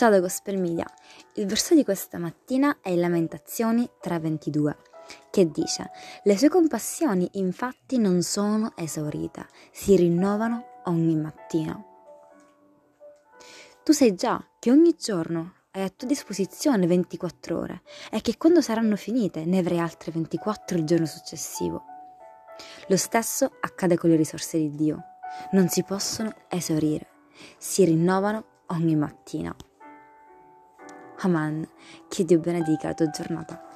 Ciao da Gospel Media. Il verso di questa mattina è in Lamentazioni 3:22, che dice: Le sue compassioni infatti non sono esaurite, si rinnovano ogni mattina. Tu sai già che ogni giorno hai a tua disposizione 24 ore e che quando saranno finite ne avrai altre 24 il giorno successivo. Lo stesso accade con le risorse di Dio. Non si possono esaurire, si rinnovano ogni mattina. Amen. Che Dio benedica la tua giornata.